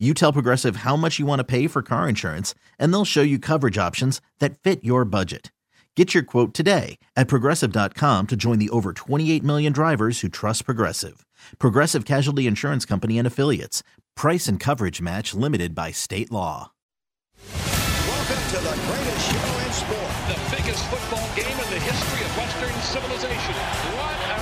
You tell Progressive how much you want to pay for car insurance, and they'll show you coverage options that fit your budget. Get your quote today at progressive.com to join the over 28 million drivers who trust Progressive. Progressive Casualty Insurance Company and Affiliates. Price and coverage match limited by state law. Welcome to the greatest show in sport. The biggest football game in the history of Western civilization. What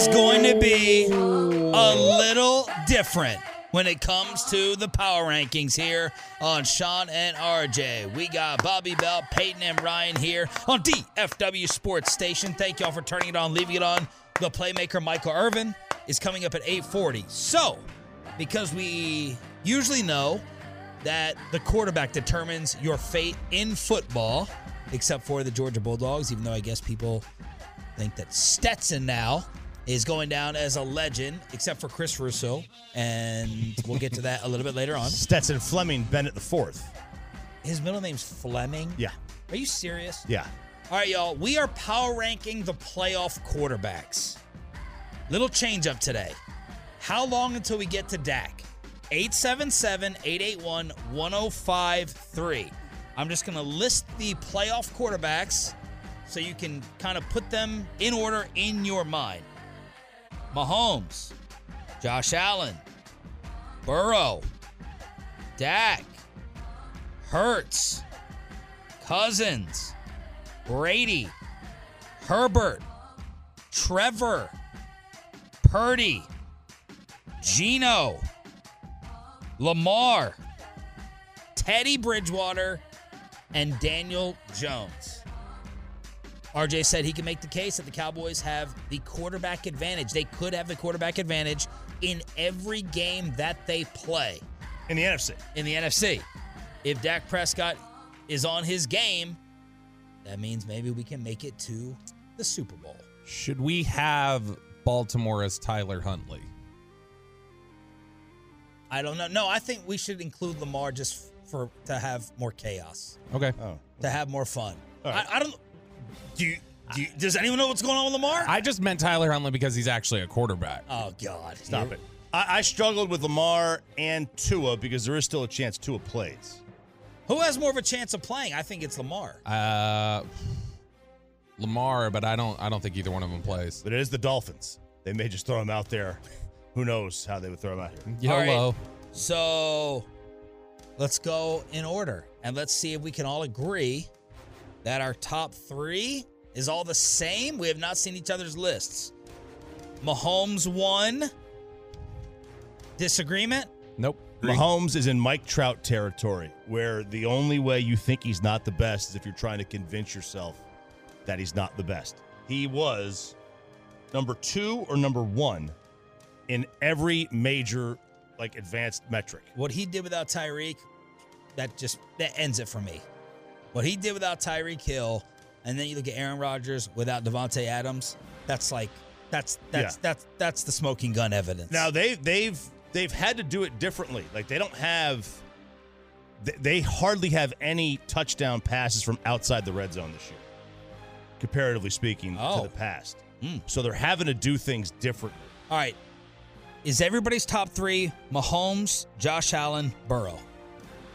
is going to be a little different when it comes to the power rankings here on Shan and RJ. We got Bobby Belt, Peyton, and Ryan here on DFW Sports Station. Thank y'all for turning it on, leaving it on. The playmaker Michael Irvin is coming up at 8:40. So, because we usually know that the quarterback determines your fate in football, except for the Georgia Bulldogs, even though I guess people think that Stetson now is going down as a legend, except for Chris Russo, and we'll get to that a little bit later on. Stetson Fleming Bennett the fourth. His middle name's Fleming. Yeah, Are you serious? yeah. All right, y'all. We are power ranking the playoff quarterbacks. Little change up today. How long until we get to Dak? 877 881 1053. I'm just going to list the playoff quarterbacks so you can kind of put them in order in your mind. Mahomes, Josh Allen, Burrow, Dak, Hurts, Cousins, Brady, Herbert, Trevor, Purdy, Geno, Lamar, Teddy Bridgewater, and Daniel Jones. RJ said he can make the case that the Cowboys have the quarterback advantage. They could have the quarterback advantage in every game that they play In the NFC. in the NFC. If Dak Prescott is on his game, that means maybe we can make it to the Super Bowl. Should we have Baltimore as Tyler Huntley? I don't know. No, I think we should include Lamar just for to have more chaos, Okay. Oh, to have more fun. All right. I, I don't. Do you, do you, does anyone know what's going on with Lamar? I just meant Tyler Huntley because he's actually a quarterback. oh God! stop it. I, I struggled with Lamar and Tua because there is still a chance Tua plays. Who has more of a chance of playing? I think it's Lamar. Uh, Lamar, but I don't. I don't think either one of them plays. But it is the Dolphins. They may just throw him out there. Who knows how they would throw him out here. All right. So let's go in order and let's see if we can all agree that our top three is all the same. We have not seen each other's lists. Mahomes one. Disagreement? Nope. Mahomes is in Mike Trout territory, where the only way you think he's not the best is if you're trying to convince yourself that he's not the best. He was number two or number one in every major like advanced metric. What he did without Tyreek, that just that ends it for me. What he did without Tyreek Hill, and then you look at Aaron Rodgers without Davante Adams, that's like that's that's Yeah. that's that's the smoking gun evidence. Now they they've they've had to do it differently. Like they don't have they, they hardly have any touchdown passes from outside the red zone this year. Comparatively speaking Oh. to the past. Hmm. So they're having to do things differently. All right. Is everybody's top three Mahomes, Josh Allen, Burrow?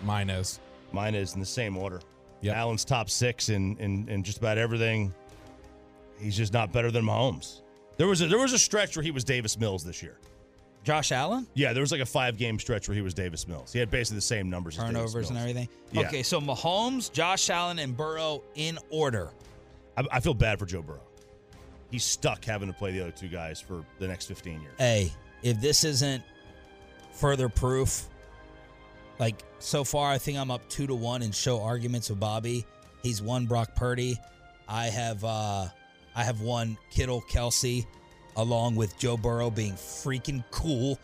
Mine is. Mine is in the same order. Yep. Allen's top six in, in, in just about everything. He's just not better than Mahomes. There was a there was a stretch where he was Davis Mills this year. Josh Allen? Yeah, there was like a five game stretch where he was Davis Mills. He had basically the same numbers. as Turnovers and Mills. everything. Yeah. Okay, so Mahomes, Josh Allen, and Burrow in order. I, I feel bad for Joe Burrow. He's stuck having to play the other two guys for the next 15 years. Hey, if this isn't further proof, like so far, I think I'm up two to one in show arguments with Bobby. He's won Brock Purdy. I have uh I have won Kittle Kelce, along with Joe Burrow being freaking cool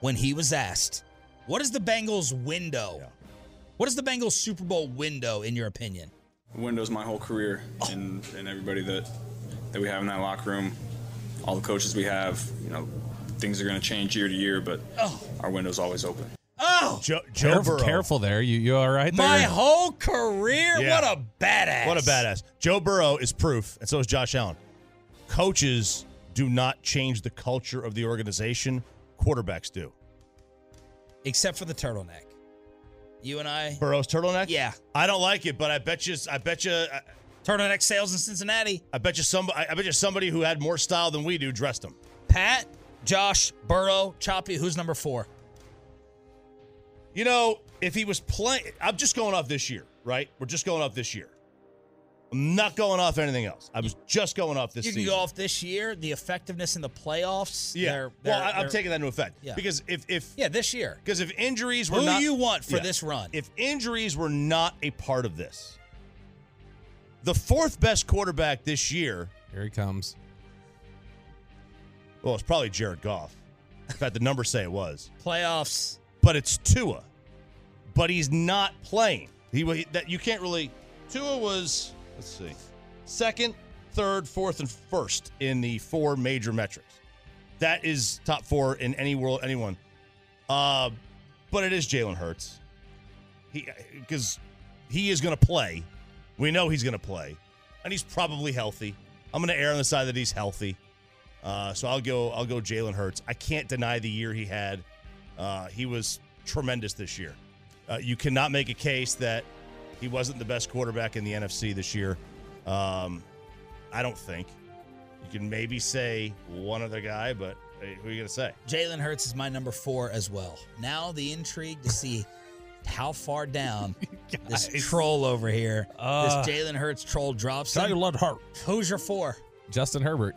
when he was asked, "What is the Bengals window? What is the Bengals Super Bowl window in your opinion?" Window's my whole career, and, and everybody that that we have in that locker room, all the coaches we have. You know, things are going to change year to year, but our window's always open. Oh, Joe, Joe Careful, Burrow. careful there. You you all right there? my whole career. Yeah. What a badass! What a badass. Joe Burrow is proof, and so is Josh Allen. Coaches do not change the culture of the organization, quarterbacks do. Except for the turtleneck. You and I. Burrow's turtleneck? Yeah. I don't like it, but I bet you I bet you I, Turtleneck sales in Cincinnati. I bet you somebody I bet you somebody who had more style than we do dressed him. Pat, Josh, Burrow, Choppy. Who's number four? You know, if he was playing I'm just going off this year, right? We're just going off this year. I'm not going off anything else. I was just going off this You can season. go off this year. The effectiveness in the playoffs. yeah. they're- well, they're- I, I'm taking that into effect Yeah. because if if Yeah, this year. because if injuries were Who not you want for Yeah. this run? if injuries were not a part of this, the fourth best quarterback this year, Here he comes. well, it's probably Jared Goff. In fact, the numbers say it was, Playoffs. But it's Tua. But he's not playing. He that you can't really. Tua was let's see, second, third, fourth, and first in the four major metrics. That is top four in any world, anyone. Uh, but it is Jalen Hurts. He because he is going to play. We know he's going to play, and he's probably healthy. I'm going to err on the side that he's healthy. Uh, so I'll go. I'll go Jalen Hurts. I can't deny the year he had. Uh, he was tremendous this year. Uh, you cannot make a case that he wasn't the best quarterback in the NFC this year. Um, I don't think. You can maybe say one other guy, but hey, who are you going to say? Jalen Hurts is my number four as well. Now the intrigue to see how far down this troll over here, Uh, this Jalen Hurts troll drops. him. Jalen Hurt. Who's your four? Justin Herbert.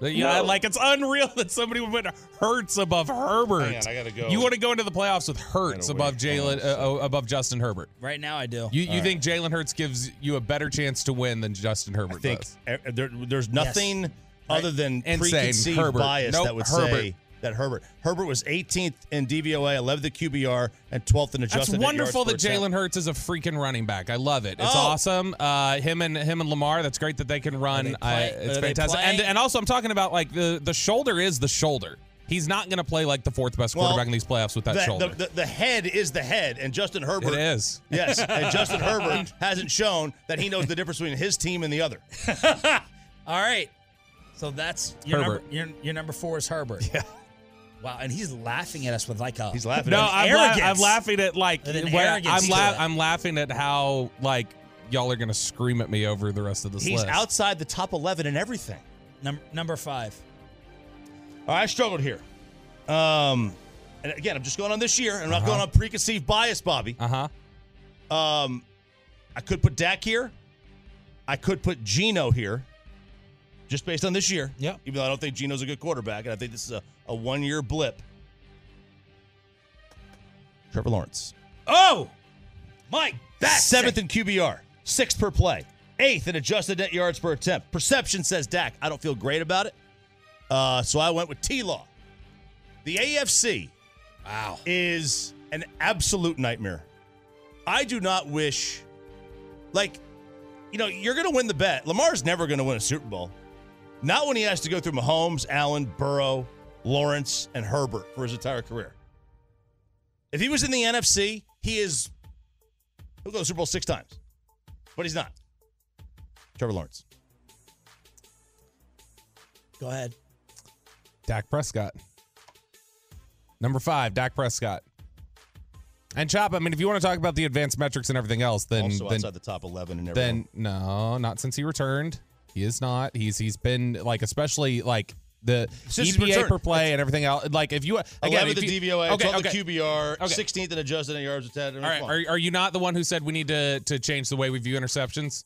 But, Yeah, like it's unreal that somebody would put Hurts above Herbert. Hang on, I gotta go. You want to go into the playoffs with Hurts above Jalen, uh, uh, above Justin Herbert. Right now, I do. You you think Jalen Hurts gives you a better chance to win than Justin Herbert I think does? there, there's nothing other than Insane. preconceived Herbert. bias Nope, that would Herbert. say that Herbert Herbert was 18th in DVOA, 11th in QBR, and 12th in That's adjusted. net wonderful that yards per. Jalen Hurts is a freaking running back. I love it. It's Oh. awesome. Uh, him and him and Lamar. That's great that they can run. they I- it's are fantastic. And and also I'm talking about like the the shoulder is the shoulder. He's not going to play like the fourth best Well, quarterback in these playoffs with that The, shoulder. the, the, the head is the head, and Justin Herbert it is. Yes, and Justin Herbert hasn't shown that he knows the difference between his team and the other. All right. So that's your number. Herbert. Your, your number four is Herbert. Yeah. Wow, and he's laughing at us with like a. He's laughing. No, at I'm, la- I'm laughing at like where- I'm la- I'm laughing at how like y'all are going to scream at me over the rest of this He's list. outside the top 11 and everything. Num- number five. All right, I struggled here. Um, and again, I'm just going on this year, and I'm not Uh-huh. going on preconceived bias, Bobby. Uh huh. Um, I could put Dak here. I could put Geno here, just based on this year. Yeah. Even though I don't think Geno's a good quarterback, and I think this is a, a one year blip. Trevor Lawrence. Oh, Mike. That's Seventh in QBR, sixth per play, eighth in adjusted net yards per attempt. Perception says Dak. I don't feel great about it. Uh, so I went with T Law. The AFC Wow. is an absolute nightmare. I do not wish, like, you know, you're going to win the bet. Lamar's never going to win a Super Bowl. Not when he has to go through Mahomes, Allen, Burrow, Lawrence, and Herbert for his entire career. If he was in the NFC, he is, he'll go to the Super Bowl six times, but he's not. Trevor Lawrence. Go ahead. Dak Prescott. Number five, Dak Prescott. And Chop, I mean, if you want to talk about the advanced metrics and everything else, then also then, outside the top 11 and everything. then no, not since he returned. He is not. He's he's been like especially like the EPA per play and everything else. Like if you again, 11th if you, DVOA, okay, 12th okay. in QBR, Okay. 16th in adjusted net yards per attempt. All right, are, are you not the one who said we need to to change the way we view interceptions?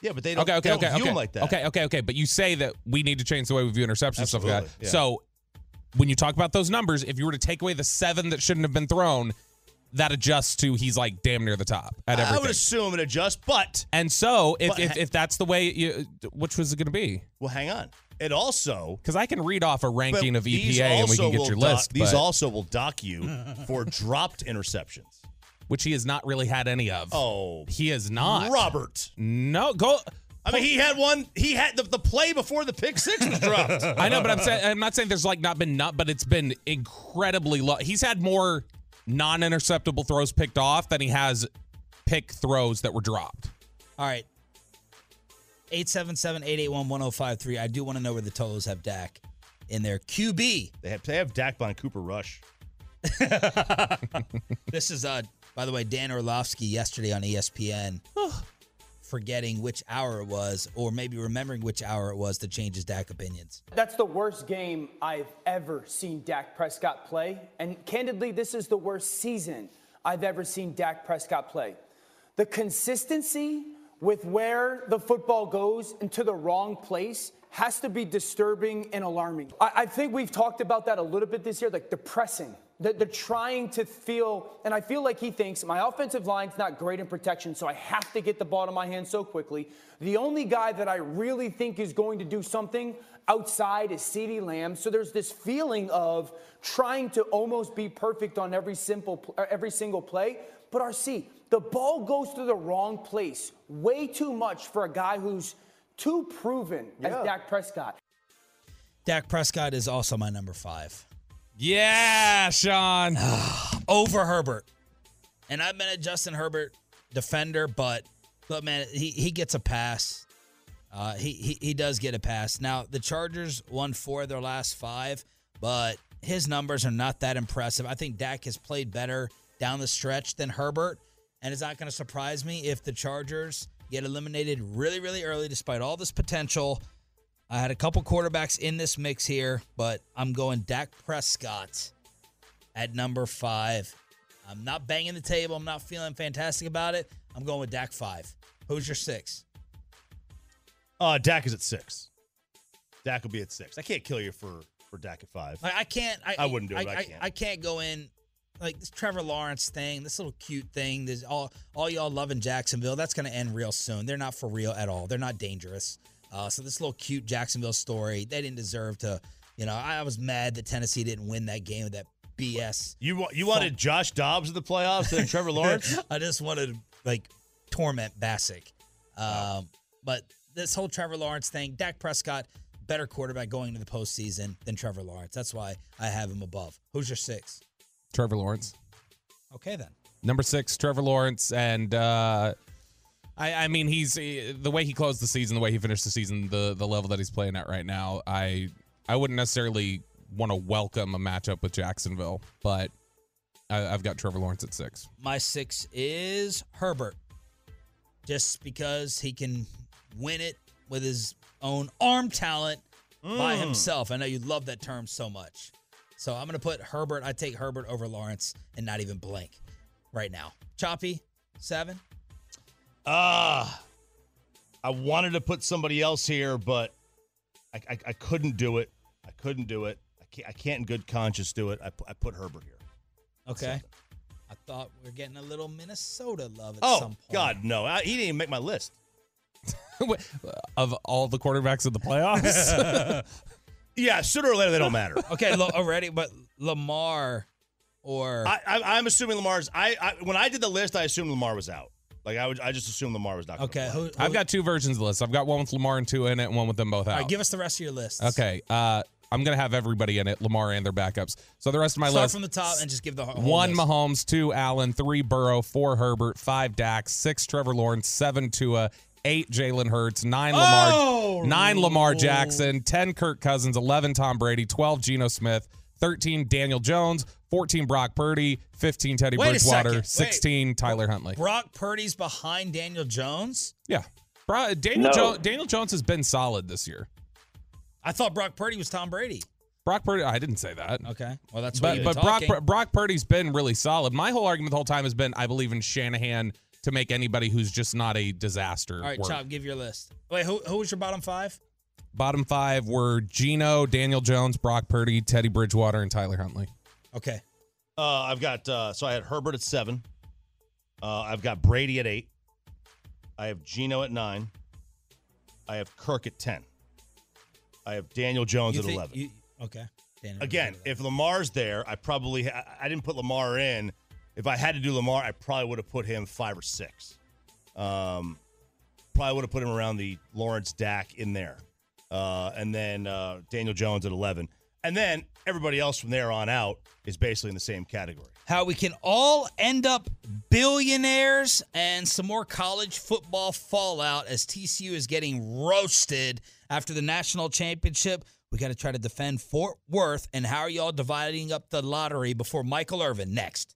yeah, but they don't, Okay, okay, don't okay, view okay. him like that. Okay, okay, okay. But you say that we need to change the way we view interceptions and stuff like that. Yeah. So when you talk about those numbers, if you were to take away the seven that shouldn't have been thrown, that adjusts to he's like damn near the top at everything. I would assume it adjusts, but and so if But if, if that's the way you, which was it going to be? well, hang on. It also Because I can read off a ranking of EPA and we can get your dock- list. These but- also will dock you for dropped interceptions. which he has not really had any of. Oh, he has not. Robert. No, go. I mean, he had one. He had the, the play before the pick six was dropped. I know, but I'm saying I'm not saying there's like not been nut, but it's been incredibly low. He's had more non-interceptable throws picked off than he has pick throws that were dropped. All right. 877-881-1053. I do want to know where the totals have Dak in their QB. They have they have Dak behind Cooper Rush. This is uh by the way Dan Orlovsky yesterday on ESPN forgetting which hour it was or maybe remembering which hour it was to change his Dak opinions. That's the worst game I've ever seen Dak Prescott play. And candidly, this is the worst season I've ever seen Dak Prescott play. The consistency with where the football goes into the wrong place has to be disturbing and alarming. I, I think we've talked about that a little bit this year, like the pressing. The, the trying to feel, and I feel like he thinks my offensive line's not great in protection, so I have to get the ball to my hand so quickly. The only guy that I really think is going to do something outside is CeeDee Lamb. So there's this feeling of trying to almost be perfect on every simple, every single play. But RC, the ball goes to the wrong place way too much for a guy who's too proven as Dak Prescott. Dak Prescott is also my number 5. Yeah, Sean. over Herbert. And I've been a Justin Herbert defender, but look, man, he, he gets a pass. Uh, he, he he does get a pass. Now the Chargers won four of their last five, but his numbers are not that impressive. I think Dak has played better down the stretch than Herbert, and it's not going to surprise me if the Chargers get eliminated really, really early, despite all this potential. I had a couple quarterbacks in this mix here, but I'm going Dak Prescott at number five. I'm not banging the table. I'm not feeling fantastic about it. I'm going with Dak five. Who's your six? Uh, Dak is at six. Dak will be at six. I can't kill you for for Dak at five. I, I can't. I, I wouldn't do it, I, I can't. I can't go in like this Trevor Lawrence thing. This little cute thing. This all all y'all love in Jacksonville. That's going to end real soon. They're not for real at all. They're not dangerous. Uh, so this little cute Jacksonville story, they didn't deserve to. You know, I was mad that Tennessee didn't win that game with that BS. You you wanted Josh Dobbs in the playoffs and Trevor Lawrence? I just wanted to like torment Bassick. Um, But this whole Trevor Lawrence thing, Dak Prescott, better quarterback going into the postseason than Trevor Lawrence. That's why I have him above. Who's your six? Trevor Lawrence. Okay, then. Number six, Trevor Lawrence, and uh, I, I mean he's the way he closed the season, the way he finished the season, the the level that he's playing at right now. I I wouldn't necessarily want to welcome a matchup with Jacksonville, but I, I've got Trevor Lawrence at six. My six is Herbert, just because he can win it with his own arm talent by Mm. himself. I know you love that term so much. So I'm going to put Herbert. I take Herbert over Lawrence and not even blink right now. Choppy, seven. Ah, I wanted to put somebody else here, but I, I, I couldn't do it. I couldn't do it. I can't, I can't in good conscience do it. I, I put Herbert here. Okay. I thought we are getting a little Minnesota love at Oh some point. God, no! I, he didn't even make my list. of all the quarterbacks in the playoffs. Yeah, sooner or later they don't matter. Okay, lo- already, but Lamar or I, I, I'm assuming Lamar's. I, I when I did the list, I assumed Lamar was out. Like I would, I just assumed Lamar was not. gonna okay. play. Who, who, I've got two versions of the list. I've got one with Lamar and two in it, and one with them both out. All right, give us the rest of your list. okay, uh, I'm gonna have everybody in it, Lamar and their backups. So the rest of my list Start list: from the top and just give the whole one list. Mahomes, two Allen, three Burrow, four Herbert, five Dax, six Trevor Lawrence, seven Tua, eight Jalen Hurts, nine Lamar, Oh! nine Lamar Jackson, ten Kirk Cousins, eleven Tom Brady, twelve Geno Smith, thirteen Daniel Jones, fourteen Brock Purdy, fifteen Teddy Wait Bridgewater, second. Wait. sixteen Tyler Huntley. Brock Purdy's behind Daniel Jones. Yeah, Bro, Daniel Jo- Daniel Jones has been solid this year. I thought Brock Purdy was Tom Brady. Brock Purdy, I didn't say that. Okay, well that's what But you've but been Brock. Brock Purdy's been really solid. My whole argument the whole time has been I believe in Shanahan to make anybody who's just not a disaster. All right, work. Chop, give your list. Wait, who who was your bottom five? Bottom five were Geno, Daniel Jones, Brock Purdy, Teddy Bridgewater, and Tyler Huntley. Okay, Uh, I've got uh, so I had Herbert at seven. Uh, I've got Brady at eight. I have Geno at nine. I have Kirk at ten. I have Daniel Jones You at think- eleven. you- okay. Daniel Again, Jones. if Lamar's there, I probably I, I didn't put Lamar in. If I had to do Lamar, I probably would have put him five or six. Um, probably would have put him around the Lawrence Dak in there, uh, and then uh, Daniel Jones at eleven, and then everybody else from there on out is basically in the same category. how we can all end up billionaires and some more college football fallout as TCU is getting roasted after the national championship. We got to try to defend Fort Worth. And how are y'all dividing up the lottery before Michael Irvin next?